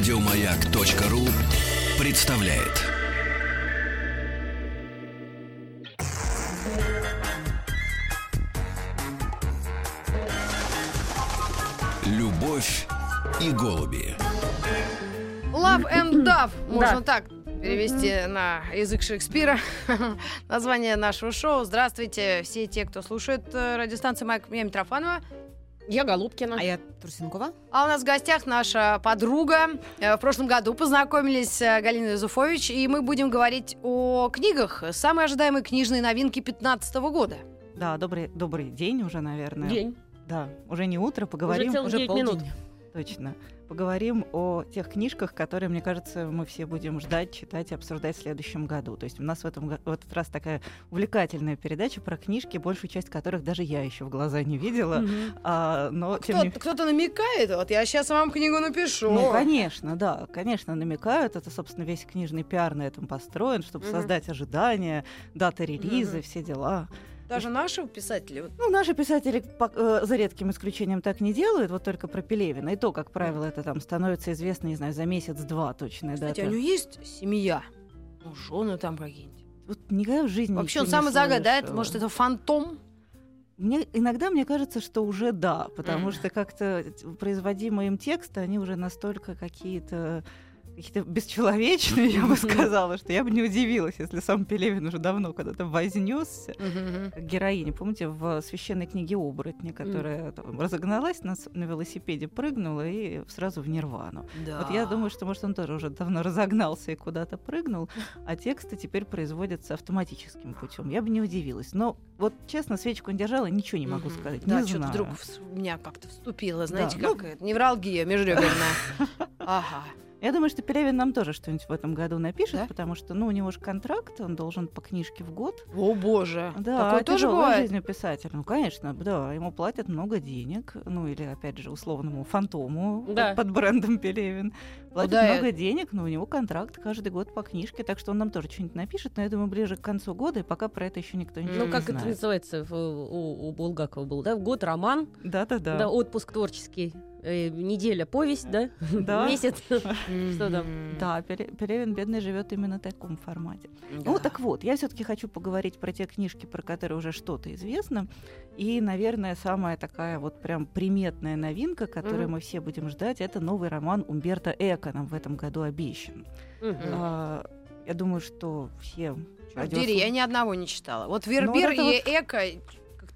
Радиомаяк.ру представляет. Любовь и голуби. Love and Dove, можно так перевести на язык Шекспира. Название нашего шоу. Здравствуйте, все те, кто слушает э, радиостанцию Майк я Митрофанова. Я Голубкина. А я Трусенкова. А у нас в гостях наша подруга. Э, В прошлом году познакомились э, Галина Юзуфович, и мы будем говорить о книгах. Самые ожидаемые книжные новинки 2015 года. Да, добрый, добрый день уже, наверное. День. Да, уже не утро, поговорим. Уже целых Уже 9 полдень. минут. Точно. Поговорим о тех книжках, которые, мне кажется, мы все будем ждать, читать и обсуждать в следующем году. То есть у нас в, этом, в этот раз такая увлекательная передача про книжки, большую часть которых даже я еще в глаза не видела. А, но тем не Кто-то, намекает, вот я сейчас вам книгу напишу. Ну, конечно, да, конечно, намекают. Это, собственно, весь книжный пиар на этом построен, чтобы Мгм. создать ожидания, дата релиза, Мгм. все дела. Даже нашего писателя. вот Ну, наши писатели, по- э, за редким исключением, так не делают, вот только про Пелевина. И то, как правило, это там становится известно, не знаю, за месяц-два точно. Кстати, а у него есть семья? Ну, жены там какие-нибудь. Вот никогда в жизни Вообще, он не самый загадает, может, это фантом? Мне, иногда мне кажется, что уже да, потому Мгм. что как-то производимые им тексты, они уже настолько какие-то какие-то бесчеловечные, я бы сказала, что я бы не удивилась, если сам Пелевин уже давно когда-то вознесся героиня, помните, в священной книге оборотни, которая там разогналась на, на велосипеде, прыгнула и сразу в нирвану. Да. Вот я думаю, что, может, он тоже уже давно разогнался и куда-то прыгнул, а тексты теперь производятся автоматическим путем. Я бы не удивилась. Но вот, честно, свечку не держала, ничего не могу сказать. Да, что-то вдруг в у меня как-то вступило, знаете, Да, ну- как это, невралгия межреберная. Ага. Я думаю, что Пелевин нам тоже что-нибудь в этом году напишет, Да? потому что, ну, у него же контракт, он должен по книжке в год. О боже. Да, Такое тоже тяжелая бывает. жизнь у писателя. Ну, конечно, да, ему платят много денег, ну или опять же условному фантому под- Да. под, брендом Пелевин. Платят да, много денег, но у него контракт каждый год по книжке, так что он нам тоже что-нибудь напишет, но я думаю, ближе к концу года, и пока про это еще никто ничего Ну, не как это знает. называется в- у, у Булгакова был, да? Год роман, Да-да-да. да, отпуск творческий, э, неделя повесть, да? Да. Месяц. Что там? Да, Пелевин, бедный, живет именно в таком формате. Ну, так вот, я все-таки хочу поговорить про те книжки, про которые уже что-то известно. И, наверное, самая такая вот прям приметная новинка, которую мы все будем ждать, это новый роман Умберто Эко нам в этом году обещан. А, я думаю, что все... Дери, я ни одного не читала. Вот Вербер Ну, и Эко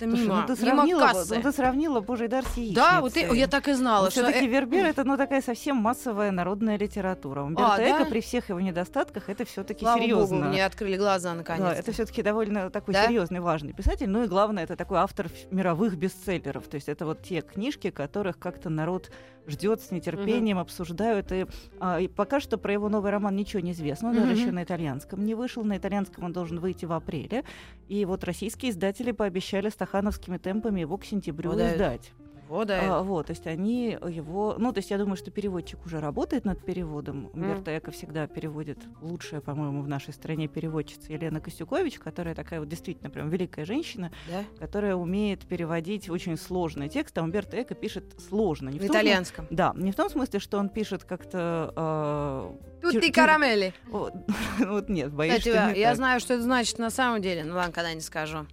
как-то Слушай, мимо, ну, ты мимо сравнила, кассы. ну, ты сравнила Божий дар с Да, вот яичницей. и- я так и знала, что... все-таки э- Вербер это ну такая совсем массовая народная литература. Умберто А, Эко да? при всех его недостатках это все-таки серьезно. богу, мне открыли глаза наконец. Да, это все-таки довольно такой Да? серьезный, важный писатель. Ну и главное, это такой автор мировых бестселлеров. То есть это вот те книжки, которых как-то народ ждет с нетерпением, обсуждают. И, а, и пока что про его новый роман ничего не известно. Он даже Мгм. еще на итальянском не вышел. На итальянском он должен выйти в апреле. И вот российские издатели пообещали стахановскими темпами его к сентябрю О, да. издать. Вот, да. А, вот, то есть они его, ну, то есть я думаю, что переводчик уже работает над переводом. Умберто Эко всегда переводит лучшая, по-моему, в нашей стране переводчица Елена Костюкович, которая такая вот действительно прям великая женщина, да? которая умеет переводить очень сложные тексты. А Умберто Эко пишет сложно. Не В в том итальянском. Да, не в том смысле, что он пишет как-то... э, Тут ты карамели. Вот, вот нет, боюсь, Кстати, что я, не я так. знаю, что это значит на самом деле. Ну ладно, когда не скажу.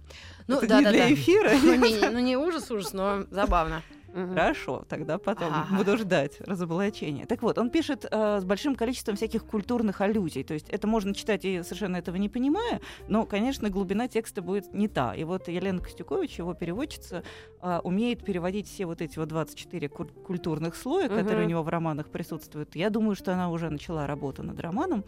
Ну, Это да, не да, для да. эфира. Ну не, ну, не ужас, ужас, но забавно. Мгм. Хорошо, тогда потом буду ждать разоблачения. Так вот, он пишет э, с большим количеством всяких культурных аллюзий. То есть это можно читать и совершенно этого не понимая, но, конечно, глубина текста будет не та. И вот Елена Костюкович, его переводчица, э, умеет переводить все вот эти вот 24 куль- культурных слоя, которые Мгм. у него в романах присутствуют. Я думаю, что она уже начала работу над романом,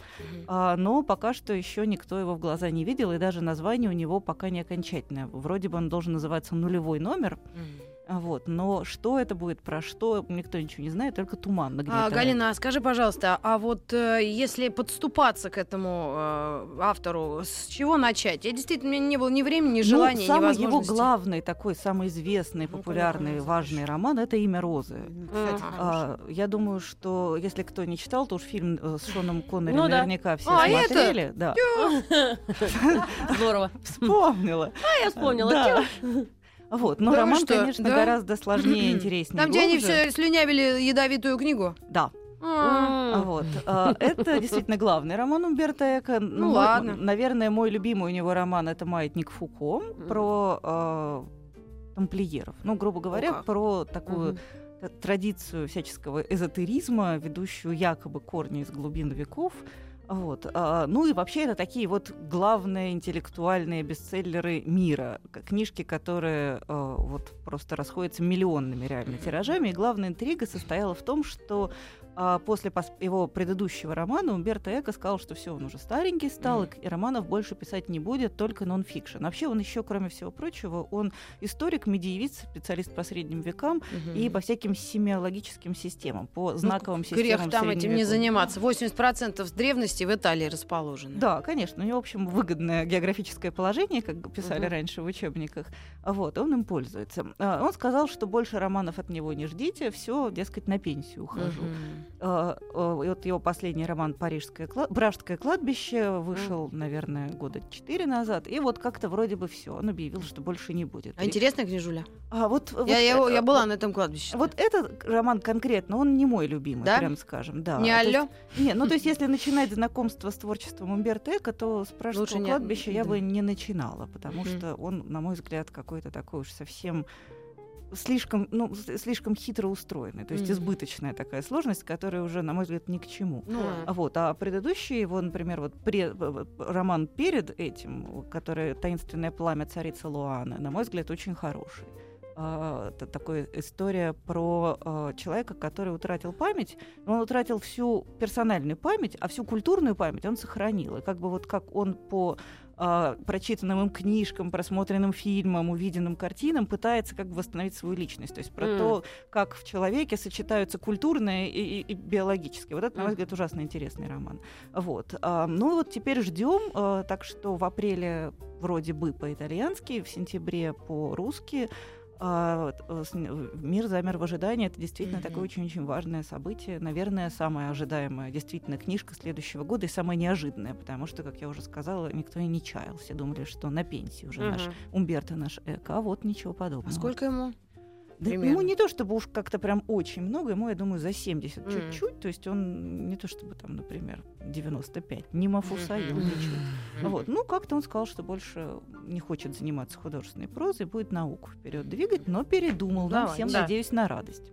а, но пока что еще никто его в глаза не видел, и даже название у него пока не окончательное. Вроде бы он должен называться «Нулевой номер», а, Вот, но что это будет, про что, никто ничего не знает, только туманно где-то. А, Галина, а скажи, пожалуйста, а вот э, если подступаться к этому э, автору, с чего начать? Я действительно, у меня не было ни времени, ни желания, ну, ни самый его возможности. главный, такой самый известный, Ну, популярный, конечно, важный роман это имя Розы. Кстати, Ага. А, я думаю, что если кто не читал, то уж фильм э, с Шоном Коннери Ну да. наверняка все А, это? смотрели. Да. Здорово. Вспомнила. А я вспомнила. Да. Вот, но Да роман, что? конечно, Да? гораздо сложнее, интереснее. Там, где они все слюнявили ядовитую книгу. Да, А, А Вот. А, Это действительно главный роман Умберто Эко. Ну, ладно. Наверное, мой любимый у него роман это «Маятник Фуко» про тамплиеров. Ну, грубо говоря, про такую традицию всяческого эзотеризма, ведущую якобы корни из глубин веков. Вот. а, Ну и вообще это такие вот главные интеллектуальные бестселлеры мира. Книжки, которые а, вот просто расходятся миллионными реально тиражами. И главная интрига состояла в том, что а, после пос- его предыдущего романа Умберто Эко сказал, что все, он уже старенький стал, и к- и романов больше писать не будет, только нон-фикшн. Вообще он еще, кроме всего прочего, он историк, медиевист, специалист по средним векам и по всяким семиологическим системам, по знаковым системам Ну, Грех там этим не заниматься. 80% древности в Италии расположено. Да, конечно. У него, в общем, выгодное географическое положение, как писали Мгм. раньше в учебниках. Вот, он им пользуется. А, Он сказал, что больше романов от него не ждите, все, дескать, на пенсию ухожу. Мгм. А, и вот его последний роман «Парижское кла- «Бражское кладбище» вышел, наверное, года четыре назад. И вот как-то вроде бы все. Он объявил, что больше не будет. А интересная книжуля? А вот, вот Я, я, э, я была вот- на этом кладбище. Вот этот роман конкретно, он не мой любимый, Да? прям скажем. Да. Не есть- алло? Не, ну то есть если начинать знакомство с творчеством Умберто Эко, то с «Пражского кладбища» я бы не начинала, потому что он, на мой взгляд, какой-то такой уж совсем слишком, ну, слишком хитро устроенный, то есть Мгм. избыточная такая сложность, которая уже, на мой взгляд, ни к чему. А Вот, а предыдущий его, например, вот пре- э, роман перед этим, который «Таинственное пламя царицы Луаны», на мой взгляд, очень хороший. А, Это такая история про а, человека, который утратил память. Он утратил всю персональную память, а всю культурную память он сохранил. И как бы вот как он по а, прочитанным им книжкам, просмотренным фильмам, увиденным картинам пытается как бы восстановить свою личность. То есть про М. то, как в человеке сочетаются культурное и, и- и биологическое. Вот это, на мой взгляд, ужасно интересный роман. Вот. А, ну вот теперь ждем, а, так что в апреле вроде бы по-итальянски, в сентябре по-русски. А, э, Мир замер в ожидании. Это действительно Мгм. такое очень-очень важное событие. Наверное, самая ожидаемая действительно книжка следующего года и самая неожиданная, потому что, как я уже сказала, никто и не чаял. Все думали, что на пенсии уже наш Мгм. Умберто наш эко, а вот ничего подобного. а сколько ему? Да примерно? ему не то чтобы уж как-то прям очень много, ему, я думаю, за 70 Мгм. чуть-чуть. То есть он не то чтобы там, например, 95, не Мафусаил Мгм. ничуть. Вот. Ну, как-то он сказал, что больше не хочет заниматься художественной прозой, будет науку вперед двигать, но передумал. Нам Давай, всем, да. надеюсь, на радость.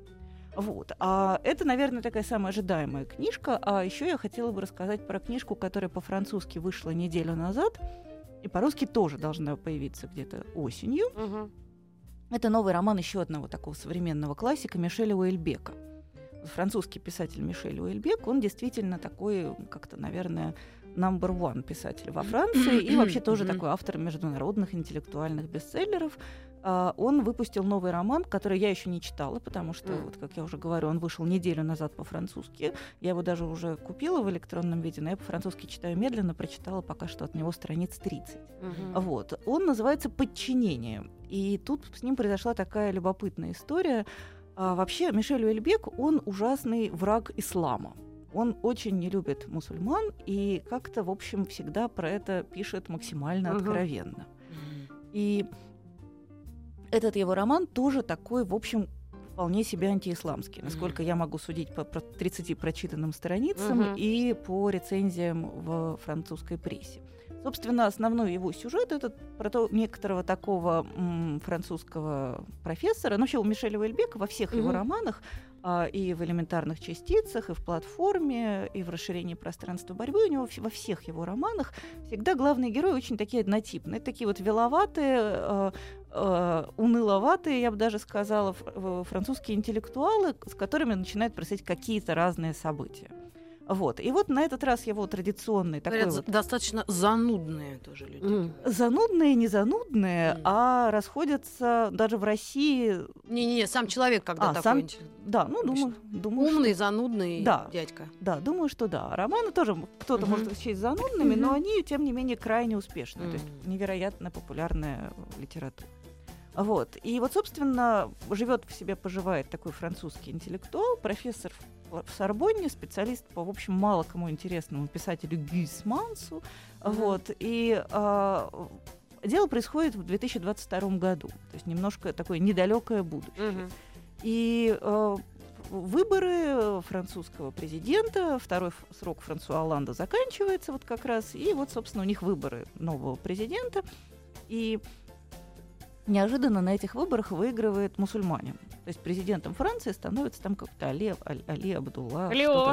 Вот. А это, наверное, такая самая ожидаемая книжка. А еще я хотела бы рассказать про книжку, которая по-французски вышла неделю назад. И по-русски тоже должна появиться где-то осенью. Мгм. Это новый роман еще одного такого современного классика Мишеля Уэльбека. Французский писатель Мишель Уэльбек, он действительно такой, как-то, наверное, number one писатель во Франции и вообще тоже такой автор международных интеллектуальных бестселлеров. А, Он выпустил новый роман, который я еще не читала, потому что, вот, как я уже говорю, он вышел неделю назад по-французски. Я его даже уже купила в электронном виде, но я по-французски читаю медленно, прочитала пока что от него страниц 30. Мгм. Вот. Он называется «Подчинение». И тут с ним произошла такая любопытная история. А, вообще, Мишель Уэльбек, он ужасный враг ислама. Он очень не любит мусульман и как-то, в общем, всегда про это пишет максимально Мгм. откровенно. И этот его роман тоже такой, в общем, вполне себе антиисламский, насколько я могу судить по про- 30 прочитанным страницам Мгм. и по рецензиям в французской прессе. Собственно, основной его сюжет это про то некоторого такого м, французского профессора. Ну, вообще у Мишеля Уэльбека во всех его Мгм. романах и в элементарных частицах, и в платформе, и в расширении пространства борьбы, у него во всех его романах всегда главные герои очень такие однотипные, такие вот веловатые, э, э, уныловатые, я бы даже сказала, фр- французские интеллектуалы, с которыми начинают происходить какие-то разные события. Вот. И вот на этот раз его традиционный такой Говорят, вот достаточно занудные тоже люди. Мгм. занудные, не занудные, Мгм. а расходятся даже в России, Не-не-не, сам человек когда А, такой. сам да, ну, думаю, думаю, что- Умный, занудный Да. дядька. Да, думаю, что да. Романы тоже кто-то Мгм. может счесть занудными, но Мгм. они, тем не менее, крайне успешны. То есть невероятно популярная литература. Вот. И вот, собственно, живет в себе, поживает такой французский интеллектуал, профессор в Сорбонне, специалист по, в общем, мало кому интересному писателю Гюйсмансу. Мгм. Вот. И а, дело происходит в 2022 году, то есть немножко такое недалекое будущее. Мгм. И э, выборы французского президента, второй срок Франсуа Оланда заканчивается вот как раз, и вот, собственно, у них выборы нового президента. И неожиданно на этих выборах выигрывает мусульманин. То есть президентом Франции становится там как-то Али, Али, Али Абдулла.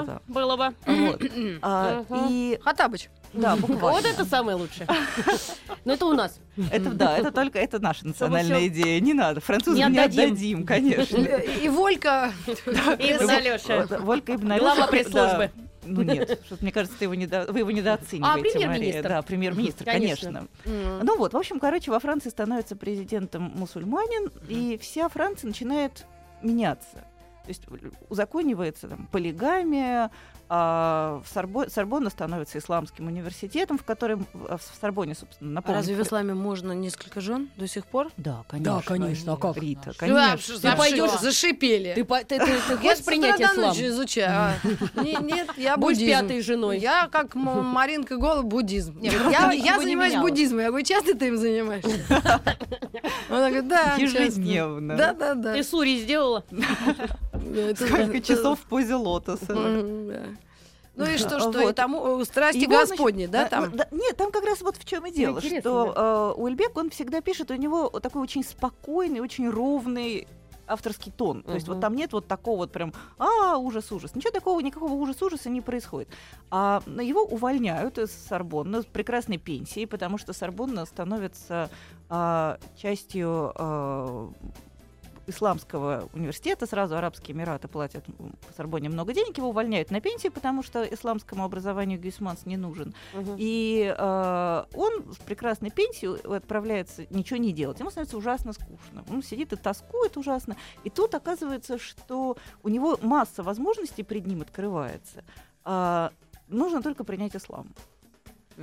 там. было бы. Вот. А. И Хатабыч. да, буквально. Вот это самое лучшее. Но это у нас. Это да, это только это наша национальная идея. Не надо. Французам Не отдадим. конечно. И и Волька. Ибн Алёша. Волька Ибн Глава Алёша, пресс-службы. да. Ну нет, мне кажется, ты его недо- вы его недооцениваете, А, премьер-министр. Мария. Да, премьер-министр, Конечно. конечно. М. Ну вот, в общем, короче, во Франции становится президентом мусульманин, и вся Франция начинает меняться. То есть узаконивается там, полигамия, а в Сорбо- Сорбонна становится исламским университетом, в котором в в Сорбоне, собственно, напомню. Разве в исламе можно несколько жен до сих пор? Да, конечно. конечно, а как? Рита, Да, конечно. что, пойдёшь- что, зашипели. Ты, по- ты, ты, ты Я хочешь с принять ислам? изучаю. а. Не- Нет, я Будь буддизм. пятой женой. Я как Маринка Голуб, буддизм. Я, занимаюсь буддизмом. Я говорю, часто ты им занимаешься? Она говорит, да. Ежедневно. Да, да, да. Ты сури сделала? Сколько часов в позе лотоса. Да. Ну и что, что Вот. и тому э, страсти Его, значит, Господни, да, да, там? да, нет, там как раз вот в чем и дело, интересно, что э, Уэльбек, он всегда пишет, у него такой очень спокойный, очень ровный авторский тон. То есть вот там нет вот такого вот прям, а, ужас-ужас. Ничего такого, никакого ужас-ужаса не происходит. А его увольняют из Сорбонны с прекрасной пенсией, потому что Сорбонна становится а, частью а, исламского университета, сразу Арабские Эмираты платят м, Сорбонне много денег, его увольняют на пенсию, потому что исламскому образованию Гюсманс не нужен. Мгм. И э, он с прекрасной пенсией отправляется ничего не делать. Ему становится ужасно скучно. Он сидит и тоскует ужасно. И тут оказывается, что у него масса возможностей пред ним открывается. А, нужно только принять ислам.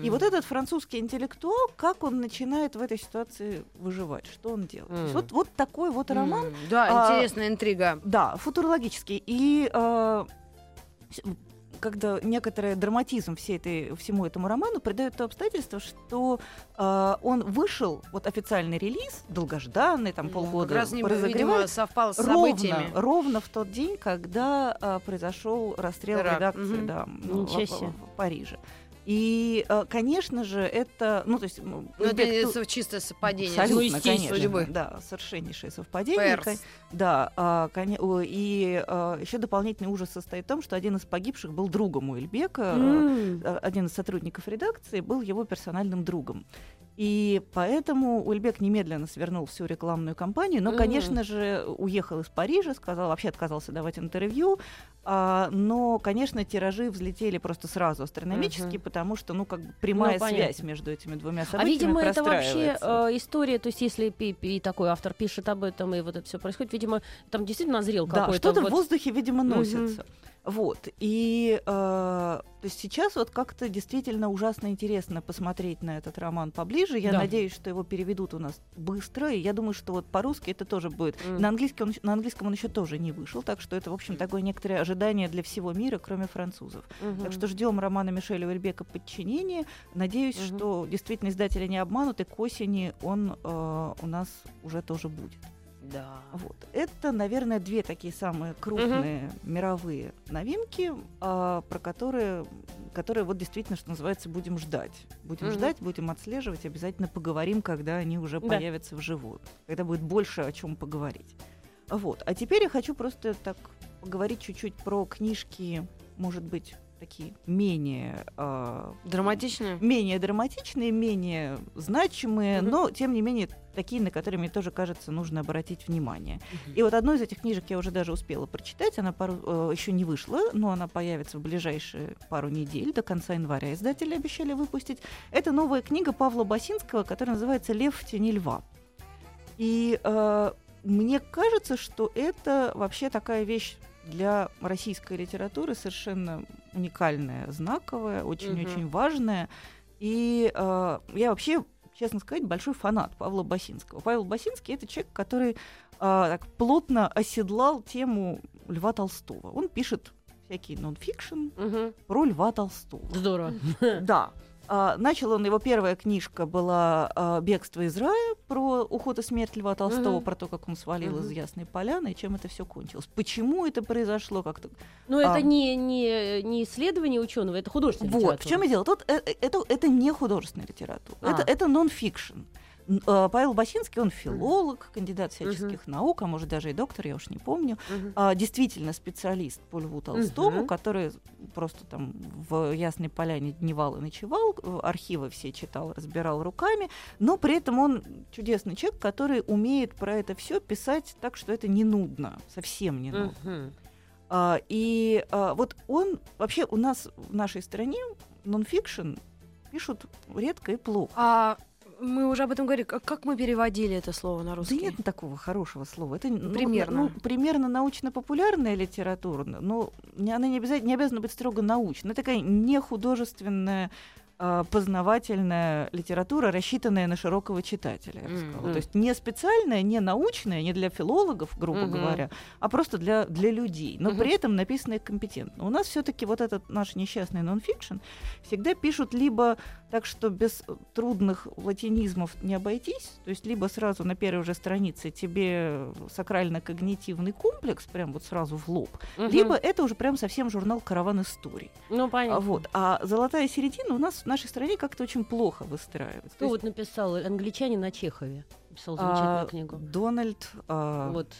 И вот этот французский интеллектуал, как он начинает в этой ситуации выживать, что он делает. Мгм. Вот, вот такой вот роман, М, Да, а, интересная интрига. да, футурологический. И с- когда некоторый драматизм всей этой, всему этому роману придает то обстоятельство, что э, он вышел, вот официальный релиз, долгожданный, там Да, полгода Как раз, не- видимо, совпал с ровно, событиями. ровно в тот день, когда э, произошел расстрел Теракт, редакции мгм. да, ну, в- в- в Париже. И, э, конечно же, это, ну, то есть, Ну, это Узбек ту- со- чисто совпадение. Абсолютно, Ну, конечно. судьбы. Да, совершеннейшее совпадение. Перс. Да, а, и еще дополнительный ужас состоит в том, что один из погибших был другом Уэльбека, М. э, один из сотрудников редакции был его персональным другом. И поэтому Уэльбек немедленно свернул всю рекламную кампанию, но, конечно же, уехал из Парижа, сказал, вообще отказался давать интервью, а, но, конечно, тиражи взлетели просто сразу астрономически, Мгм. потому что, ну, как бы прямая Ну, понятно. связь между этими двумя А событиями видимо, это вообще э, история, то есть если пи- и такой автор пишет об этом, и вот это все происходит, видимо, там действительно назрел Да, какой-то что-то вот... в воздухе, видимо, носится. Вот. И э, то есть сейчас вот как-то действительно ужасно интересно посмотреть на этот роман поближе. Я Да. надеюсь, что его переведут у нас быстро. И я думаю, что вот по-русски это тоже будет. М. На, английском, он, на английском он еще тоже не вышел. Так что это, в общем, такое некоторое ожидание для всего мира, кроме французов. Мгм. Так что ждем романа Мишеля Уэльбека «Подчинение». Надеюсь, Мгм. что действительно издатели не обманут, и к осени он э, у нас уже тоже будет. Да. Вот. Это, наверное, две такие самые крупные мировые новинки, а, про которые, которые вот действительно, что называется, будем ждать. Будем Мгм. ждать, будем отслеживать, обязательно поговорим, когда они уже Да. появятся вживую, когда будет больше о чем поговорить. Вот. А теперь я хочу просто так поговорить чуть-чуть про книжки, может быть, такие менее а, Драматичная? менее драматичные, менее значимые, Мгм. но тем не менее такие, на которые мне тоже кажется нужно обратить внимание. И вот одну из этих книжек я уже даже успела прочитать, она пару, э, еще не вышла, но она появится в ближайшие пару недель, до конца января издатели обещали выпустить. Это новая книга Павла Басинского, которая называется «Лев в тени льва». И э, мне кажется, что это вообще такая вещь для российской литературы совершенно уникальная, знаковая, очень-очень важная. И э, я вообще, честно сказать, большой фанат Павла Басинского. Павел Басинский это человек, который э, так плотно оседлал тему Льва Толстого. Он пишет всякий нонфикшн Мгм. про Льва Толстого. Здорово. Да. А, начал он, его первая книжка была а, «Бегство из рая» про уход и смерть Льва Толстого, Мгм. про то, как он свалил Мгм. из Ясной Поляны, и чем это все кончилось. Почему это произошло как-то? Но А. это не, не, не исследование ученого, это художественная Вот, в литература. чем и дело. Тут э, э, это, это не художественная литература, А. это, это нон-фикшн. Э, Павел Басинский, он филолог, кандидат всяческих наук, а может даже и доктор, я уж не помню. А, действительно специалист по Льву Толстому, Мгм. который просто там в Ясной Поляне дневал и ночевал, э, архивы все читал, разбирал руками, но при этом он чудесный человек, который умеет про это все писать так, что это не нудно, совсем не нудно. А, и а, вот он вообще у нас в нашей стране нонфикшн пишут редко и плохо. А мы уже об этом говорили. Как, мы переводили это слово на Да русский? нет такого хорошего слова. Это ну, Примерно. ну, примерно научно-популярная литература, но она не обязательно, не обязана быть строго научной. Это такая нехудожественная а, познавательная литература, рассчитанная на широкого читателя, я бы сказала. То есть не специальная, не научная, не для филологов, грубо Мгм. говоря, а просто для, для людей, но Мгм. при этом написанная компетентно. У нас все-таки вот этот наш несчастный нонфикшн всегда пишут либо так, что без трудных латинизмов не обойтись, то есть либо сразу на первой уже странице тебе сакрально-когнитивный комплекс, прям вот сразу в лоб, Мгм. либо это уже прям совсем журнал «Караван историй». Ну, А, понятно. вот. а золотая середина у нас в нашей стране как-то очень плохо выстраивается. Кто То вот есть, написал? Англичанин о Чехове. Написал замечательную а, книгу. Дональд а, Вот.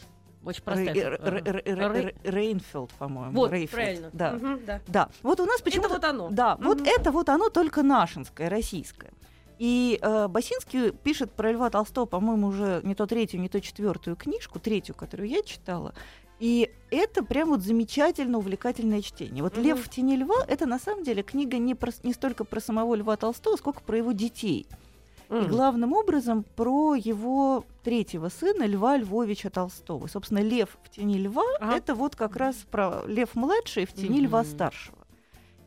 Очень простая. Р- Рейнфилд, по-моему. Вот, Рейфилд. правильно. Да. Да. Да, вот у нас почему-то... Это вот оно. Да, вот это вот оно только нашинское, российское. И э, Басинский пишет про Льва Толстого, по-моему, уже не то третью, не то четвертую книжку, третью, которую я читала. И это прям вот замечательно увлекательное чтение. Вот Мгм. «Лев в тени льва» — это на самом деле книга не, про, не столько про самого Льва Толстого, сколько про его детей. И М. главным образом про его третьего сына Льва Львовича Толстого. Собственно, Лев в тени льва Ага. это вот как раз про Лев младший в тени Льва Мгм. старшего.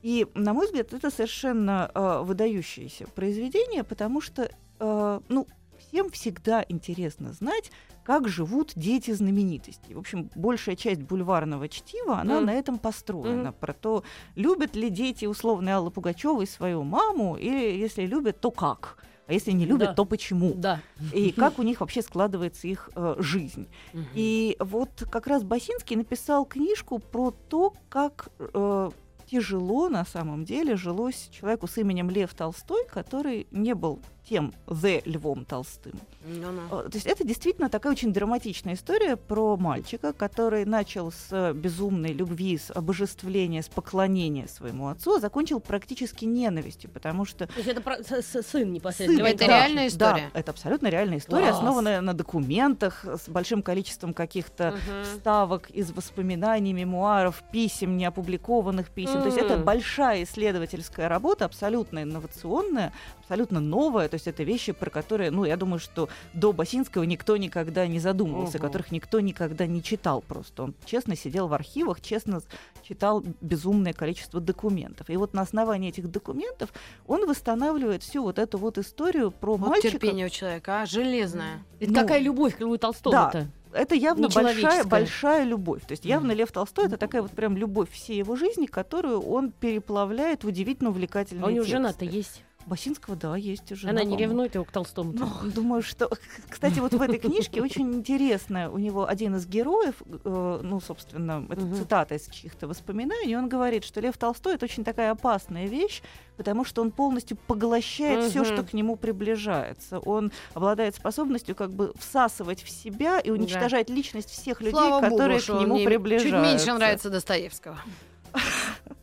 И, на мой взгляд, это совершенно э, выдающееся произведение, потому что э, ну, всем всегда интересно знать, как живут дети знаменитостей. В общем, большая часть бульварного чтива, она Мгм. на этом построена. Мгм. Про то, любят ли дети условной Аллы Пугачевой свою маму, или если любят, то как. А если не любят, Да. то почему? Да. И как у них вообще складывается их э, жизнь. Мгм. И вот как раз Басинский написал книжку про то, как э, тяжело на самом деле жилось человеку с именем Лев Толстой, который не был тем «the» Львом Толстым. Ну-ну. Э, То есть это действительно такая очень драматичная история про мальчика, который начал с безумной любви, с обожествления, с поклонения своему отцу, а закончил практически ненавистью, потому что То есть это про- с- с- сын непосредственно. Сын, это Николаевича. реальная история? Да, это абсолютно реальная история, Класс. основанная на документах с большим количеством каких-то Мгм. вставок из воспоминаний, мемуаров, писем, неопубликованных писем. То есть это большая исследовательская работа, абсолютно инновационная, абсолютно новая. То есть это вещи, про которые, ну, я думаю, что до Басинского никто никогда не задумывался, Ого. которых никто никогда не читал просто. Он честно сидел в архивах, честно читал безумное количество документов. И вот на основании этих документов он восстанавливает всю вот эту вот историю про Вот мальчика. терпение у человека, а? Железное. Это Ну, какая любовь к Льву Толстому-то? Это явно большая, большая любовь. То есть явно. Лев Толстой это такая вот прям любовь всей его жизни, которую он переплавляет в удивительно увлекательные А у него жена-то есть. Басинского, да, есть уже. Она не ревнует его к Толстому. Ну, думаю, что... Кстати, вот в этой книжке очень интересно. У него один из героев, э, ну, собственно, это Мгм. цитата из чьих-то воспоминаний, он говорит, что Лев Толстой — это очень такая опасная вещь, потому что он полностью поглощает все, Мгм. что к нему приближается. Он обладает способностью как бы всасывать в себя и уничтожать личность всех людей, Слава которые Богу, к нему приближаются. чуть меньше нравится Достоевского.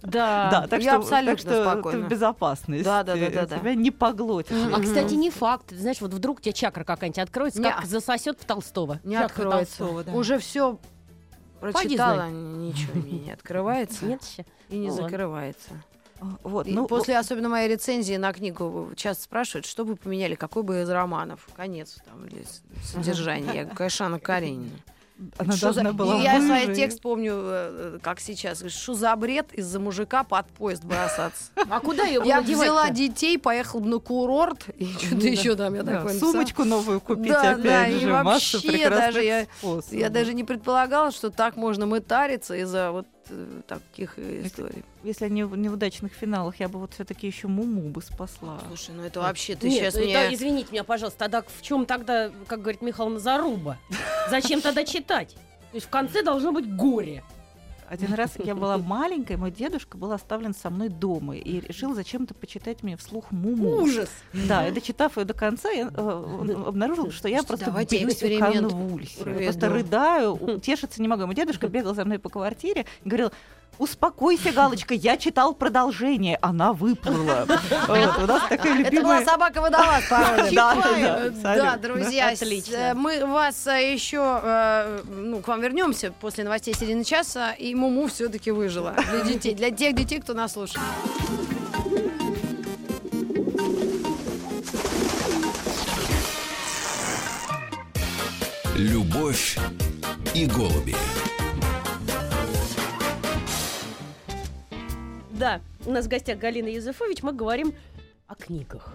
Да. Да, так Я что, абсолютно так что спокойна. ты в безопасности. Да, да, да, да, да. Тебя не поглотит. А, кстати, не факт. Знаешь, вот вдруг тебе чакра какая-нибудь откроется, Не. как засосет в Толстого. Не Чакра откроется. Толстого, да. Уже все прочитала, ничего мне не открывается Нет еще? и не Ну закрывается. Вот, И ну, после особенно моей рецензии на книгу часто спрашивают, что бы поменяли, какой бы из романов, конец там или содержание. Я говорю, конечно, Анна Каренина. Она Что за- должна была И я свой текст помню, э, как сейчас. Что за бред из-за мужика под поезд бросаться? А куда ее Я взяла детей, поехала на курорт, и что-то еще там я такое сумочку новую купить Да, опять да, же. Масса вообще прекрасных даже я- даже не предполагала, что так можно мытариться из-за вот э, таких историй. Если они в неудачных финалах, я бы вот все-таки еще Муму бы спасла. Слушай, ну это вообще ты Нет, сейчас ну, мне... это, извините меня, пожалуйста, тогда в чем тогда, как говорит Михаил, заруба? Зачем тогда читать? То есть в конце должно быть горе. Один раз я была маленькой, мой дедушка был оставлен со мной дома и решил зачем-то почитать мне вслух Муму. Ужас! Да, и дочитав ее до конца, я э, обнаружила, что я просто бьюсь в конвульсии. проведу. Просто рыдаю, утешиться не могу. Мой дедушка бегал за мной по квартире и говорил, Успокойся, Галочка, я читал продолжение, она выплыла. У нас такая Это была любимая... собака водолаз. Да, друзья, Отлично. э, мы вас э, еще, э, ну, к вам вернемся после новостей середины часа, и Муму все-таки выжила для детей, для тех детей, кто нас слушает. Любовь и голуби. Да, у нас в гостях Галина Юзефович, мы говорим о книгах.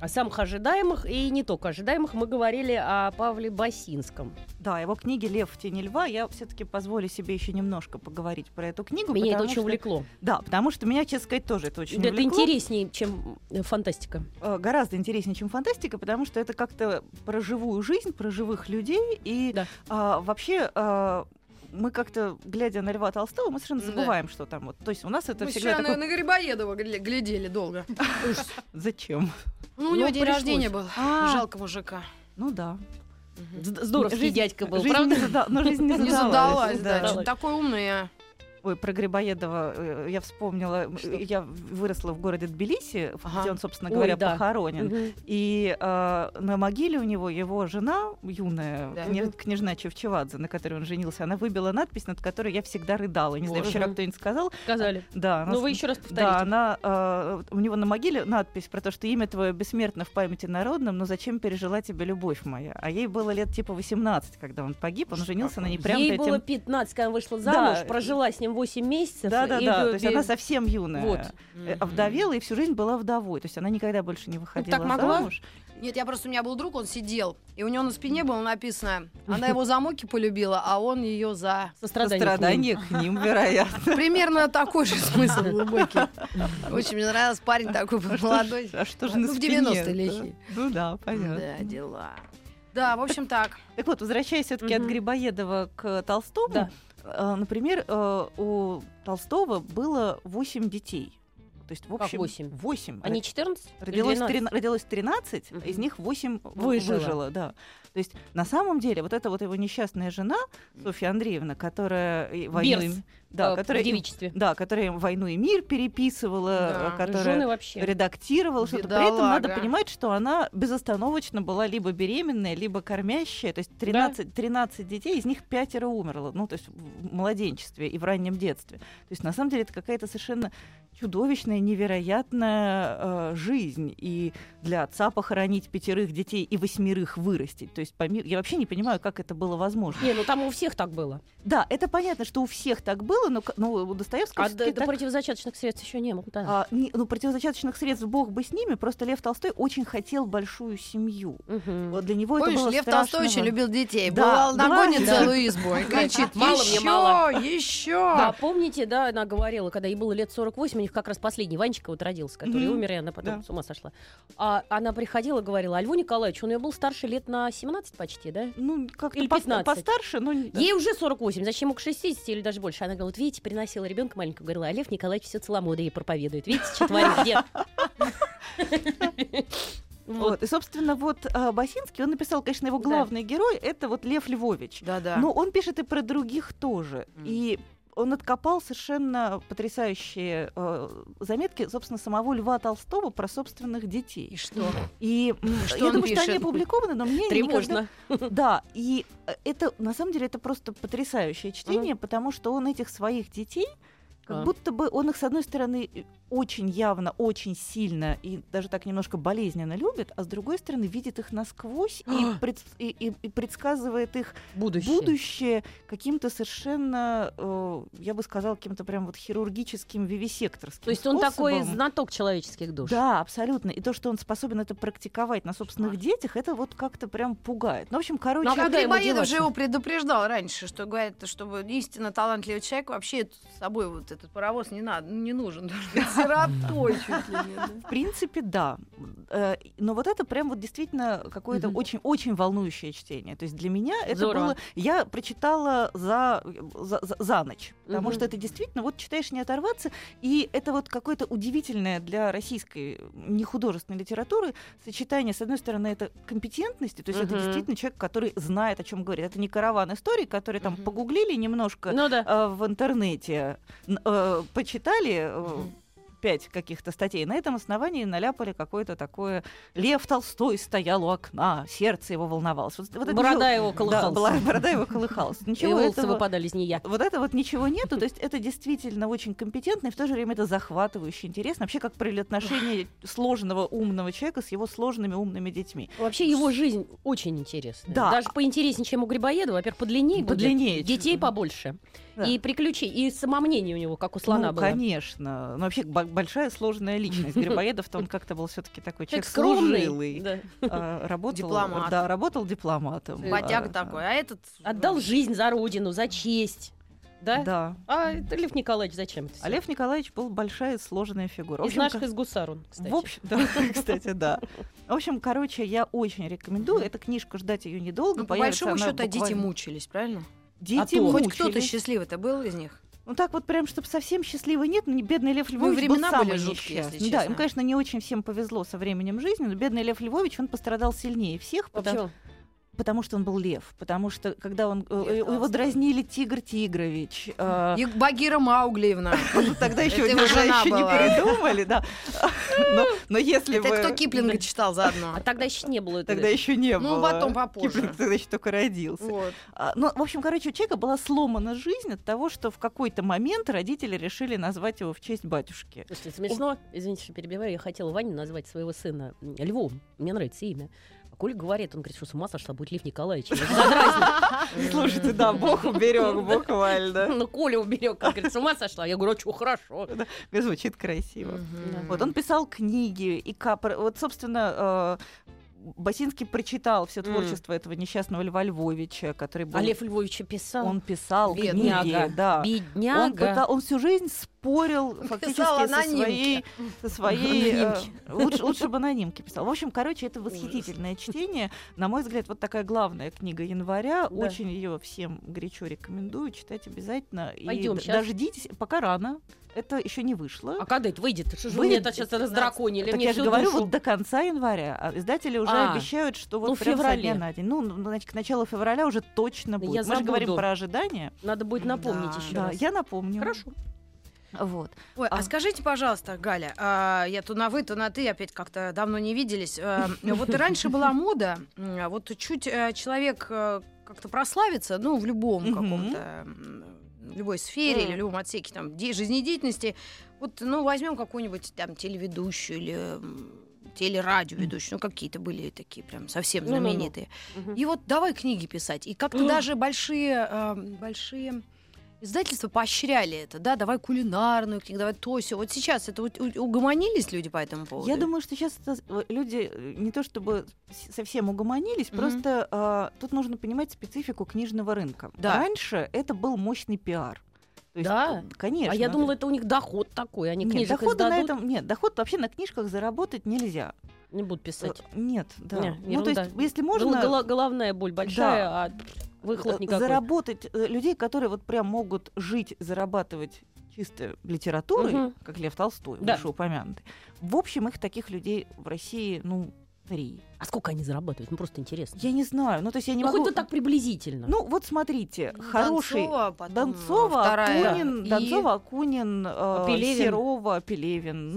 О самых ожидаемых и не только ожидаемых. Мы говорили о Павле Басинском. Да, его книги «Лев в тени льва». Я все-таки позволю себе еще немножко поговорить про эту книгу. Меня это очень что- увлекло. Да, потому что меня, честно сказать, тоже это очень Да, это увлекло. интереснее, чем э, фантастика. Э, гораздо интереснее, чем фантастика, потому что это как-то про живую жизнь, про живых людей. И Да. а, вообще а, мы как-то, глядя на Льва Толстого, мы совершенно Да. забываем, что там вот. То есть у нас это Мы всегда вчера на, Грибоедова гля- глядели долго. Зачем? Ну, у него день рождения был. А. Жалко мужика. Ну да. Здоровский дядька был, правда? Но жизнь не задалась. да. да. Такой умный я. Ой, про Грибоедова э, я вспомнила. Что? Я выросла в городе Тбилиси, Ага. где он, собственно Ой, говоря, да. похоронен. Мгм. И э, на могиле у него его жена, юная, Да. кня- княжна Чевчевадзе, на которой он женился, она выбила надпись, над которой я всегда рыдала. Не знаю, Боже. вчера кто-нибудь сказал. Сказали. Да, она Ну, с- вы еще раз Да, повторите. она, э, у него на могиле надпись про то, что имя твое бессмертно в памяти народном, но зачем пережила тебе любовь моя? А ей было лет типа 18, когда он погиб, он женился на ней прямо Ей перед было тем- 15, когда вышла Да. замуж, прожила с ним 8 месяцев. Да, да, и да. То есть она совсем юная. Вот. Овдовела и всю жизнь была вдовой. То есть она никогда больше не выходила так могла? замуж. Нет, я просто, у меня был друг, он сидел, и у него на спине было написано, она его за муки полюбила, а он ее за... Сострадание. к ним. Сострадание к ним, вероятно. Примерно такой же смысл глубокий. Очень мне нравился парень такой был молодой. А что же Ну, на в спине? 90-е лихие. Ну да, понятно. Да, дела. Да, в общем так. Так вот, возвращаясь все-таки от. Грибоедова к Толстому, Да. Э, например, э, у Толстого было 8 детей. То есть, в Как общем, восемь? 8. Они 14? или Родилось, 12? трина- родилось 13, Мгм. из них 8 Выжило. выжило. да. То есть на самом деле вот эта вот его несчастная жена, Софья Андреевна, которая войну да, Э, которая, в девичестве. да, которая войну и мир переписывала, Да. э, которая Жены вообще. редактировала что-то. При этом надо понимать, что она безостановочно была либо беременная, либо кормящая. То есть 13, 13 детей, из них пятеро умерло. Ну, то есть в младенчестве и в раннем детстве. То есть на самом деле это какая-то совершенно чудовищная, невероятная э, жизнь. И для отца похоронить пятерых детей и восьмерых вырастить. То есть поми- я вообще не понимаю, как это было возможно. Не, ну там у всех так было. Да, это понятно, что у всех так было, но, к- но у Достоевского А до, до так противозачаточных средств еще не было. Да. а, не- ну, противозачаточных средств бог бы с ними, просто Лев Толстой очень хотел большую семью. Мгм. Вот для него Помнишь, это было Лев страшно Толстой очень любил детей. Да, Бывал, да, нагонит да. целую избу и кричит, Мало мне, еще, мало». еще. Да, помните, да, она говорила, когда ей было лет 48, у них как раз последний Ванечка вот родился, который умер, и она потом Да. с ума сошла. А она приходила и говорила, а Льву Николаевичу, он ее был старше лет на 17 почти, да? Ну, как-то Или пос- 15. постарше, но... не- Ей уже 48, зачем ему к 60 или даже больше? Она говорила, вот видите, приносила ребенка маленького, говорила, а Лев Николаевич все целомудрие проповедует. Видите, что творит дед? Вот. Вот. И, собственно, вот а, Басинский, он написал, конечно, его Да. главный герой, это вот Лев Львович. Да-да. Но он пишет и про других тоже. Мгм. И он откопал совершенно потрясающие э, заметки, собственно, самого Льва Толстого про собственных И детей. что? И Что я думаю, что они пишет? опубликованы, но мне никогда- Тревожно. Да, и э, это, на самом деле, это просто потрясающее чтение, потому что он этих своих детей Как А. будто бы он их, с одной стороны, очень явно, очень сильно и даже так немножко болезненно любит, а с другой стороны, видит их насквозь и, пред- и- и- и предсказывает их Будущее. будущее каким-то совершенно, э, я бы сказала, каким-то прям вот хирургическим вивисекторским То есть он такой способом. знаток человеческих душ. Да, абсолютно. И то, что он способен это практиковать на собственных детях, это вот как-то прям пугает. Ну, в общем, короче... Ну, а А ему Грибоедов же его предупреждал раньше, что говорит, чтобы истинно талантливый человек вообще с собой вот этот паровоз не надо, не нужен. Сиротой чуть ли не. В принципе, да. Э, Но вот это прям вот действительно какое-то очень-очень волнующее чтение. То есть для меня это было... Я прочитала за, за, за- ночь. Потому что это действительно, вот читаешь не оторваться, и это вот какое-то удивительное для российской нехудожественной литературы сочетание, с одной стороны, это компетентности, то есть это действительно человек, который знает, о чем говорит. Это не караван историй, которые там погуглили немножко, Ну да. э, в интернете э, почитали э, пять каких-то статей, на этом основании наляпали какое-то такое Лев Толстой стоял у окна, сердце его волновалось. Вот, вот это Борода ничего- его Да, колыхалась. бла- борода его колыхалась. И Ничего волосы этого, выпадали из нее. вот это вот ничего нету, то есть это действительно очень компетентно, и в то же время это захватывающе интересно. Вообще, как про отношение сложного умного человека с его сложными умными детьми. Вообще его жизнь очень интересная. Да. Даже поинтереснее, чем у Грибоедова. Во-первых, подлиннее будет. Подлиннее, Детей чуть- побольше. Да. И приключений. И самомнение у него, как у слона ну, было. конечно. Но вообще бо- большая сложная личность. Грибоедов-то он как-то был все-таки такой человек служилый. Да. а, работал, Дипломат. Да, работал дипломатом. Батяга А, такой, а этот... Отдал жизнь за родину, за честь. Да? Да. А это Лев Николаевич зачем это? А Лев Николаевич был большая сложная фигура. Из общем, наших из гусар он, кстати. В общем, да, кстати, да. В общем, короче, я очень рекомендую. Эта книжка ждать ее недолго. Ну, по большому счету, дети мучились, правильно? Дети А. Хоть кто-то мучились. счастливый-то был из них? Ну так вот прям, чтобы совсем счастливый нет, но не- бедный Лев Ну, Львович времена был были самый жуткие, если несчастный. Да, им, честно. конечно, не очень всем повезло со временем жизни, но бедный Лев Львович, он пострадал сильнее всех, потому, Почему? потому что он был лев. Потому что, когда он... э, Лев его дразнили Тигр Тигрович. э, И Багира Мауглиевна. ну, Тогда еще, не придумали, да. Но, если бы... кто Киплинга читал заодно? А тогда еще не было. Тогда еще не было. Ну, потом попозже. Киплинг тогда еще только родился. А, Ну, в общем, короче, у человека была сломана жизнь от того, что в какой-то момент родители решили назвать его в честь батюшки. Слушайте, смешно. Извините, что перебиваю. Я хотела Ваню назвать своего сына м, Львом. Мне нравится имя. А Коля говорит, он говорит, что с ума сошла, будет Лев Николаевич. Слушайте, да, Бог уберег буквально. Ну, Коля уберег. Он говорит, с ума сошла. Я говорю, а что, хорошо. Звучит красиво. Вот он писал книги и. Вот, собственно, э, Басинский прочитал все творчество этого несчастного Льва Львовича, который был... А Лев Львович писал. Он писал Бедняга. книги, да. Он, Бедняга. пытал- он всю жизнь спорил фактически со своей, со своей э, лучше, лучше бы анонимки писал. В общем, короче, это восхитительное чтение. На мой взгляд, вот такая главная книга января. Да. Очень ее всем горячо рекомендую читать обязательно. И д- щас. дождитесь, пока рано. Это еще не вышло. А когда это выйдет? Что же вы мне это сейчас раздраконили? так Мне я же говорю, душу. вот до конца января. А издатели уже А. обещают, что вот Ну, прям со феврале. дня на день. Ну, ну, значит, к началу февраля уже точно будет. я Мы же говорим забуду. про ожидания. Надо будет напомнить Да. еще Да, раз. я напомню. Хорошо. Вот. Ой, а, А. скажите, пожалуйста, Галя, а, я то на вы, то на ты, опять как-то давно не виделись. А, вот и раньше была мода, а вот чуть э, человек э, как-то прославится, ну, в любом каком-то, любой сфере или в любом отсеке там, де- жизнедеятельности. Вот, ну, возьмем какую-нибудь там телеведущую или м, телерадиоведущую, ну, какие-то были такие прям совсем знаменитые. Мгм. И вот давай книги писать. И как-то даже большие, э, большие издательства поощряли это, да, давай кулинарную книгу, давай то все. Вот сейчас это вот угомонились люди по этому поводу? Я думаю, что сейчас э, люди э, не то чтобы совсем угомонились, Мгм. просто а, тут нужно понимать специфику книжного рынка. Да. Раньше это был мощный пиар. То есть, Да? э, конечно. А я думала, это у них доход такой, они нет, дохода на этом нет, доход вообще на книжках заработать нельзя. не будут писать. Э, Нет, да. Не, ну то есть, если Гол- можно гола- головная боль большая, а выхлоп э, никакой. заработать э, людей, которые вот прям могут жить, зарабатывать чисто литературой, Мгм. как Лев Толстой, Да. вышеупомянутый. В общем, их таких людей в России, ну, три. А сколько они зарабатывают? Ну просто интересно. Я не знаю. Ну, то есть я не ну могу... хоть вот так приблизительно. Ну, вот смотрите, хороший... Донцова, потом, Донцова, вторая. Акунин, И- Донцова, Акунин, э, Пелевин. Серова, Пелевин. Ну,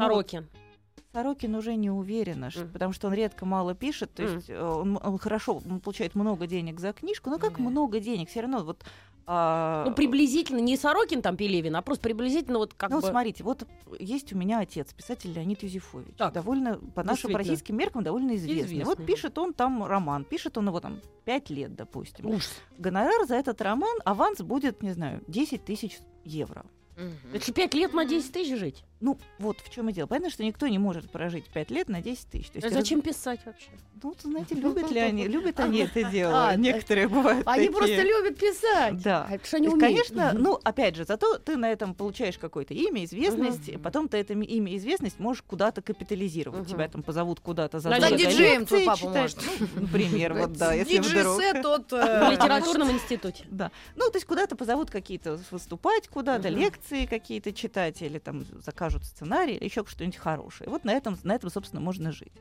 Сорокин. Уже не уверена, что- Мгм. потому что он редко мало пишет, то Мгм. есть э, он, он хорошо он получает много денег за книжку, но как Да. много денег? Все равно вот А... Ну, приблизительно, не Сорокин там Пелевин, а просто приблизительно вот как ну, бы... Ну, смотрите, вот есть у меня отец, писатель Леонид Юзефович. Так, довольно, по нашим российским меркам, довольно известный. известный. Вот пишет он там роман, пишет он его там пять лет, допустим. Ужас. Гонорар за этот роман, аванс будет, не знаю, 10 тысяч евро. Угу. Это пять лет на 10 тысяч жить? Ну, вот в чем и дело. Понятно, что никто не может прожить 5 лет на 10 тысяч. То есть а зачем раз... писать вообще? Ну, знаете, любят ли они, любят они это дело. А, Некоторые бывают Они просто любят писать. Да. А что они умеют. Конечно, ну, опять же, зато ты на этом получаешь какое-то имя, известность, потом ты это имя, известность можешь куда-то капитализировать. Тебя там позовут куда-то за Да, диджеем твой папа может. Ну, например, вот да, вдруг. тот э, в литературном институте. Да. Ну, то есть куда-то позовут какие-то выступать, куда-то лекции какие-то читать, или там закажут сценарий, или еще что-нибудь хорошее. Вот на этом, на этом, собственно, можно жить.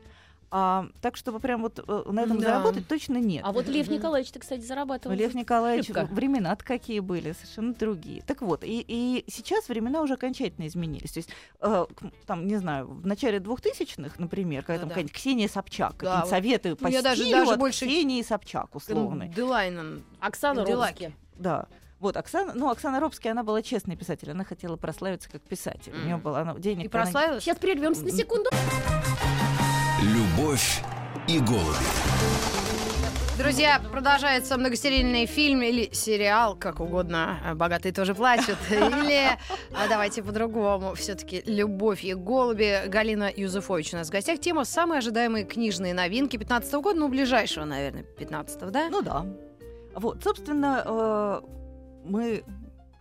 А, так, чтобы прям вот э, на этом да. заработать, точно нет. А вот Лев Николаевич, ты, кстати, зарабатывал. Лев Николаевич, времена-то какие были, совершенно другие. Так вот, и, и сейчас времена уже окончательно изменились. То есть, э, там, не знаю, в начале 2000-х, например, когда да, там да. Ксения Собчак, да, вот советы по я стилю даже, даже от больше... Ксении Собчак, условно. Делайнен. Оксана Робски. Да. Вот, Оксана, ну, Оксана Робская, она была честный писатель, она хотела прославиться как писатель. Mm. У нее было она, денег. И прославилась? Она... Сейчас прервемся на секунду. Любовь и голуби. Друзья, продолжается многосерийный фильм или сериал, как угодно. Богатые тоже плачут. Или, а давайте по-другому, все-таки «Любовь и голуби». Галина Юзефович у нас в гостях. Тема «Самые ожидаемые книжные новинки 15 года». Ну, ближайшего, наверное, 15 да? Ну да. Вот, собственно, э, мы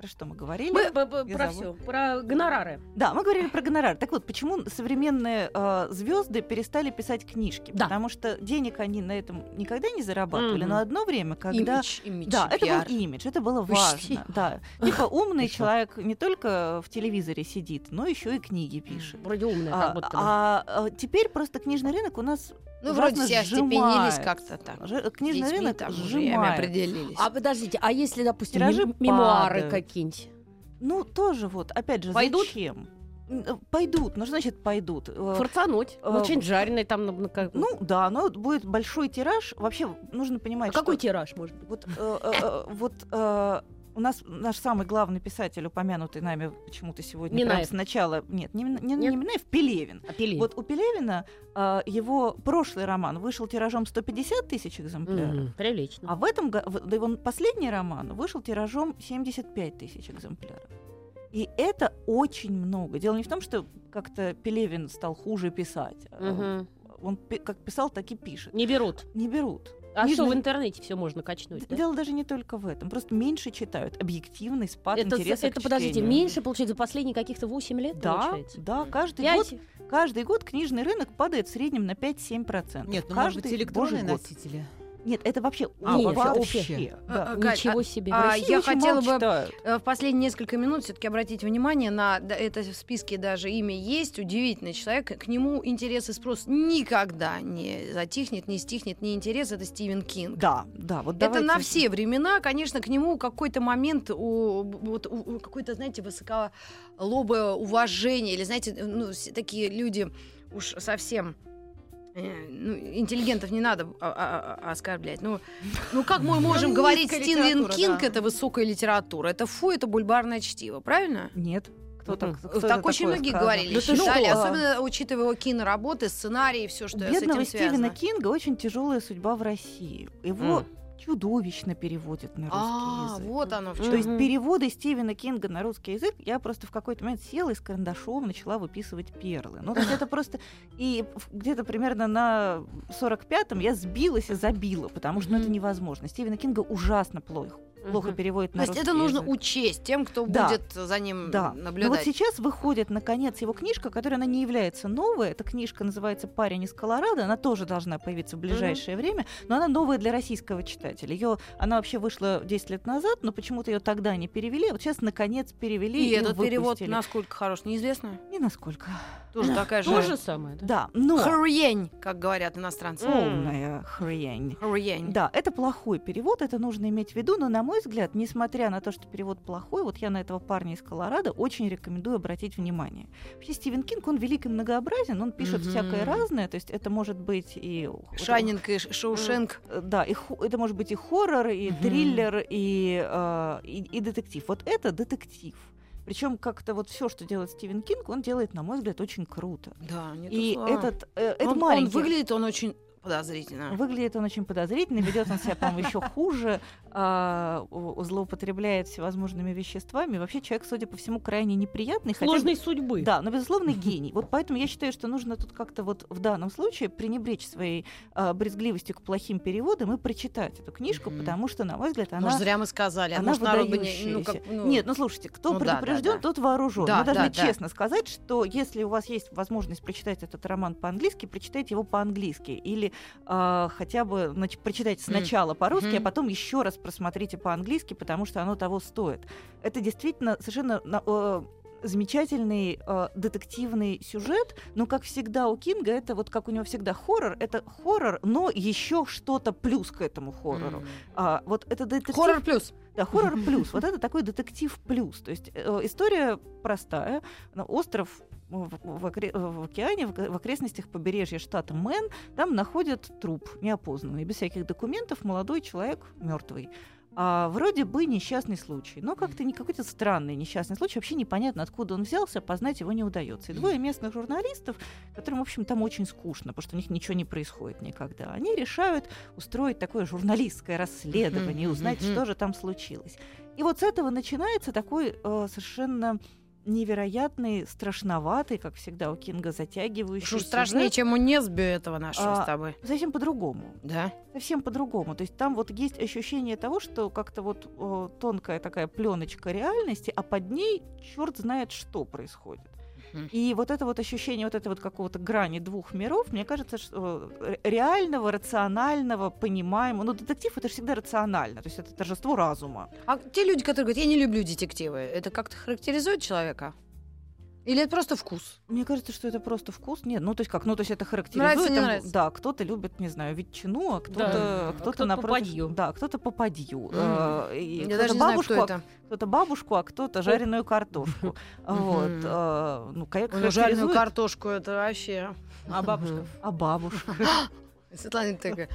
про что мы говорили? Мы про все, про гонорары. Да, мы говорили про гонорары. Так вот, почему современные э, звезды перестали писать книжки? Да. Потому что денег они на этом никогда не зарабатывали. Mm-hmm. Но одно время, когда... Имидж, имидж, да, это был имидж, это было важно. Да. Типа умный человек не только в телевизоре сидит, но еще и книги пишет. Вроде умный, а, как будто. А, а теперь просто книжный рынок у нас ну, вроде все остепенились как-то так. Ж, книжный Детьми рынок там сжимает. определились. А подождите, а если, допустим, Тиражи мемуары какие-нибудь? Ну, тоже вот, опять же, Пойдут? зачем? Э, пойдут, ну значит пойдут. Э, Форцануть. Э, Очень жареный там. Ну, как... ну да, но будет большой тираж. Вообще нужно понимать, а что... какой тираж может быть? Вот, э, э, вот э, у нас наш самый главный писатель, упомянутый нами почему-то сегодня Минаев. прям сначала, нет, не, не, не Минаев, Пелевин. А Пелевин. Вот у Пелевина э, его прошлый роман вышел тиражом 150 тысяч экземпляров. Mm-hmm. Прилично. А в этом году его последний роман вышел тиражом 75 тысяч экземпляров. И это очень много. Дело не в том, что как-то Пелевин стал хуже писать. Угу. Он как писал, так и пишет. Не берут. Не берут. А что, в интернете все можно качнуть? Дело да? даже не только в этом. Просто меньше читают. Объективный спад это, интереса Это, подождите, меньше, получается, за последние каких-то 8 лет, да, получается? Да, каждый 5? год, каждый год книжный рынок падает в среднем на 5-7%. Нет, ну, каждый может быть, электронные носители. Год. Нет, это вообще а, вообще. вообще. Да. А, Ничего себе. А, я хотела бы читают. Э, в последние несколько минут все-таки обратить внимание на да, это в списке даже имя есть. Удивительный человек. К нему интерес и спрос никогда не затихнет, не стихнет, не интерес. Это Стивен Кинг. Да, да. Вот это на все времена, конечно, к нему какой-то момент у, вот, у, какой-то, знаете, высоколобое уважение или, знаете, ну, такие люди уж совсем ну, интеллигентов не надо а, а, а, оскорблять. Ну, ну как мы можем ну, говорить, Стивен Кинг да. это высокая литература? Это фу, это бульбарное чтиво, правильно? Нет. Кто так, кто так очень многие сказал? говорили, да считали, что? особенно учитывая его киноработы, сценарии, все, что Бедного с этим Стивена связано. Кинга очень тяжелая судьба в России. Его mm чудовищно переводят на русский а, язык. вот оно в чем. То есть переводы Стивена Кинга на русский язык, я просто в какой-то момент села и с карандашом начала выписывать перлы. Ну, то есть это просто... И где-то примерно на 45-м я сбилась и забила, потому что ну, это невозможно. Стивена Кинга ужасно плохо плохо переводит на То есть это нужно учесть тем, кто да. будет за ним да. наблюдать. Но вот сейчас выходит, наконец, его книжка, которая она не является новой. Эта книжка называется «Парень из Колорадо». Она тоже должна появиться в ближайшее угу. время, но она новая для российского читателя. Ее, она вообще вышла 10 лет назад, но почему-то ее тогда не перевели. Вот сейчас, наконец, перевели и, и этот выпустили. перевод насколько хорош, неизвестно? Не насколько. Тоже такая же. То же самое, да? Да, но... Хрень, как говорят иностранцы. Полная хрень. Хрень. Да, это плохой перевод, это нужно иметь в виду, но, на мой мой взгляд, несмотря на то, что перевод плохой, вот я на этого парня из Колорадо очень рекомендую обратить внимание. Вообще Стивен Кинг, он велик и многообразен, он пишет Мгм. всякое разное, то есть это может быть и... Шайнинг и Шоушенк. Э, Да, и это может быть и хоррор, и Мгм. триллер, и, э, и, и детектив. Вот это детектив. Причем как-то вот все, что делает Стивен Кинг, он делает, на мой взгляд, очень круто. Да, не и этот, э, это он, он маленький. выглядит, он очень подозрительно. Выглядит он очень подозрительно, ведет он себя, по-моему, еще хуже, а, злоупотребляет всевозможными веществами. Вообще человек, судя по всему, крайне неприятный. Сложной судьбы. Да, но безусловно гений. Вот поэтому я считаю, что нужно тут как-то вот в данном случае пренебречь своей а, брезгливостью к плохим переводам и прочитать эту книжку, потому что, на мой взгляд, она Может, зря мы сказали. а она. Ну, выдающаяся. ну, Нет, ну слушайте, кто ну предупрежден, тот вооружен. Да, Мы должны честно сказать, что если у вас есть возможность прочитать этот роман по-английски, прочитайте его по-английски. Или а, хотя бы нач- прочитайте сначала по-русски, а Мгм. потом еще раз просмотрите по-английски, потому что оно того стоит. Это действительно совершенно э, замечательный э, детективный сюжет, но как всегда у Кинга это вот как у него всегда хоррор, это хоррор, но еще что-то плюс к этому хоррору. м. А, вот это детектив. Хоррор плюс. Да, хоррор плюс. Вот это такой детектив плюс. То есть э, история простая. Остров в, в в океане, в, в окрестностях побережья штата Мэн, там находят труп неопознанный, без всяких документов, молодой человек мертвый. А вроде бы несчастный случай, но как-то не какой-то странный несчастный случай, вообще непонятно, откуда он взялся, познать его не удается. И двое местных журналистов, которым, в общем, там очень скучно, потому что у них ничего не происходит никогда, они решают устроить такое журналистское расследование узнать, что же там случилось. И вот с этого начинается такой э, совершенно невероятный, страшноватый, как всегда у Кинга, затягивающий Что страшнее, чем у Несби этого нашего А, с тобой. Совсем по-другому. Да? Совсем по-другому. То есть там вот есть ощущение того, что как-то вот э, тонкая такая пленочка реальности, а под ней черт знает, что происходит. И вот это вот ощущение вот этой вот какого-то грани двух миров, мне кажется, что э, реального, рационального, понимаемого. Ну, детектив это же всегда рационально, то есть это торжество разума. А те люди, которые говорят, я не люблю детективы, это как-то характеризует человека? Или это просто вкус? Мне кажется, что это просто вкус. Нет, ну то есть как, ну то есть это характеризует. Нравится, не там, нравится? Да, кто-то любит, не знаю, ветчину, а кто-то, Да, а кто-то, кто-то напротив- попадью. Да, кто-то попадью. Э, и Я кто-то даже не знаю, бабушку, кто а это. кто-то бабушку, а кто-то жареную картошку. Вот. Э, Ну, Ну, жареную картошку, это вообще... А бабушка? А бабушка. Светлана такая...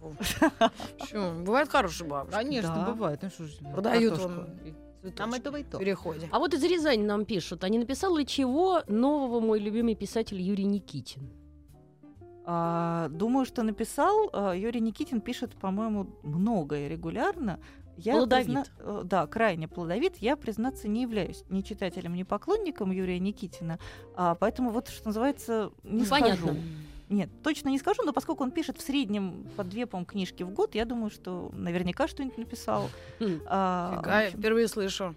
Бывает хорошие бабушки. Конечно, бывает. Ну, Продают картошку. Там этого и то. переходе. А вот из Рязани нам пишут, а не написал ли чего нового мой любимый писатель Юрий Никитин? А, Думаю, что написал. А, Юрий Никитин пишет, по-моему, многое регулярно. Я Плодовит. призна- э, Да, крайне плодовит. Я, признаться, не являюсь ни читателем, ни поклонником Юрия Никитина. А, поэтому вот, что называется, не Ну, понятно. скажу. Нет, точно не скажу, но поскольку он пишет в среднем по две, по книжки в год, я думаю, что наверняка что-нибудь написал. Хм. А, Фига, я общем, впервые слышу.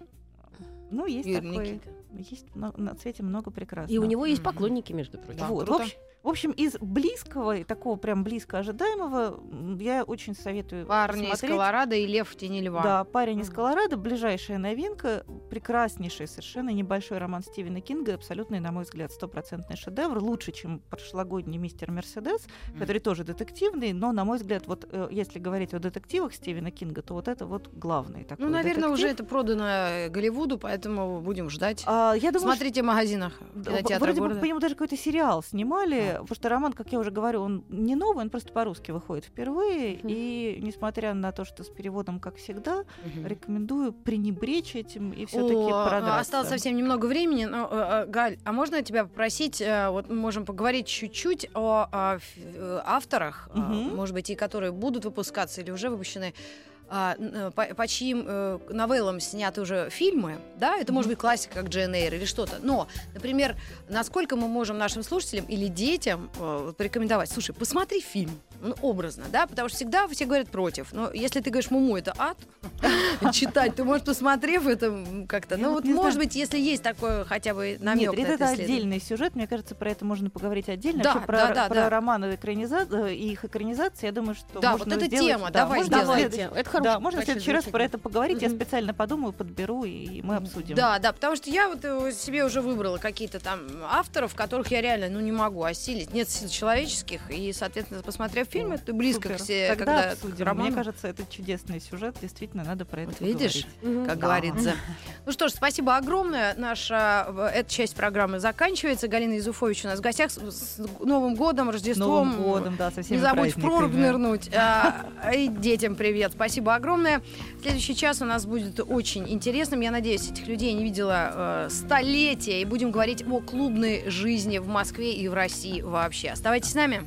ну, есть Юрий такой. Есть много- на свете много прекрасного. И у него есть поклонники, между прочим. Да, вот, в общем, в общем, из близкого и такого прям близко ожидаемого я очень советую Парни из посмотреть. Колорадо и Лев в тени льва. Да, парень из. Колорадо, ближайшая новинка, прекраснейший совершенно небольшой роман Стивена Кинга, абсолютный, на мой взгляд, стопроцентный шедевр, лучше, чем прошлогодний «Мистер Мерседес», Мгм. который тоже детективный, но, на мой взгляд, вот э, если говорить о детективах Стивена Кинга, то вот это вот главный такой Ну, наверное, детектив. уже это продано э, Голливуду, поэтому будем ждать. А, я думаю, Смотрите в магазинах в- кинотеатра Вроде бы города. по нему даже какой-то сериал снимали, А. потому что роман, как я уже говорю, он не новый, он просто по-русски выходит впервые. Мгм. И несмотря на то, что с переводом, как всегда, Мгм. рекомендую пренебречь этим и все-таки О, продраться. Осталось совсем немного времени. Но, э, э, Галь, а можно тебя попросить, э, вот мы можем поговорить чуть-чуть о, о э, авторах, Мгм. может быть, и которые будут выпускаться или уже выпущены, а, по, по чьим э, новеллам сняты уже фильмы, да, это может быть классика, как Джейн Эйр или что-то. Но, например, насколько мы можем нашим слушателям или детям э, порекомендовать, слушай, посмотри фильм, ну, образно, да, потому что всегда все говорят против. Но если ты говоришь, Муму, это ад, читать, ты, может, посмотрев это как-то, ну вот вот, может быть, если есть такой хотя бы намек Нет, это, это отдельный сюжет. Мне кажется, про это можно поговорить отдельно. Да, да, да, про да. романы и их экранизации, я думаю, что Да, можно вот эта сделать- тема, да, давай Давайте. Это хорошо. Да, можно в следующий раз про это поговорить. Я специально подумаю, подберу, и мы обсудим. Да, да, потому что я вот э, себе уже выбрала какие-то там авторов, которых я реально, ну, не могу осилить. Нет сил человеческих, и, соответственно, посмотрев в фильме, ты близко Супер. к се- Тогда когда обсудим. к роману. Мне кажется, это чудесный сюжет. Действительно, надо про это Вот видишь, поговорить. как Да. говорится. Ну что ж, спасибо огромное. Наша эта часть программы заканчивается. Галина Изуфович у нас в гостях с, Новым годом, Рождеством. Новым годом, да, со всеми Не забудь в прорубь нырнуть. А, и детям привет. Спасибо огромное. Следующий час у нас будет очень интересным. Я надеюсь, этих людей не видела э, столетия. И будем говорить о клубной жизни в Москве и в России вообще. Оставайтесь с нами.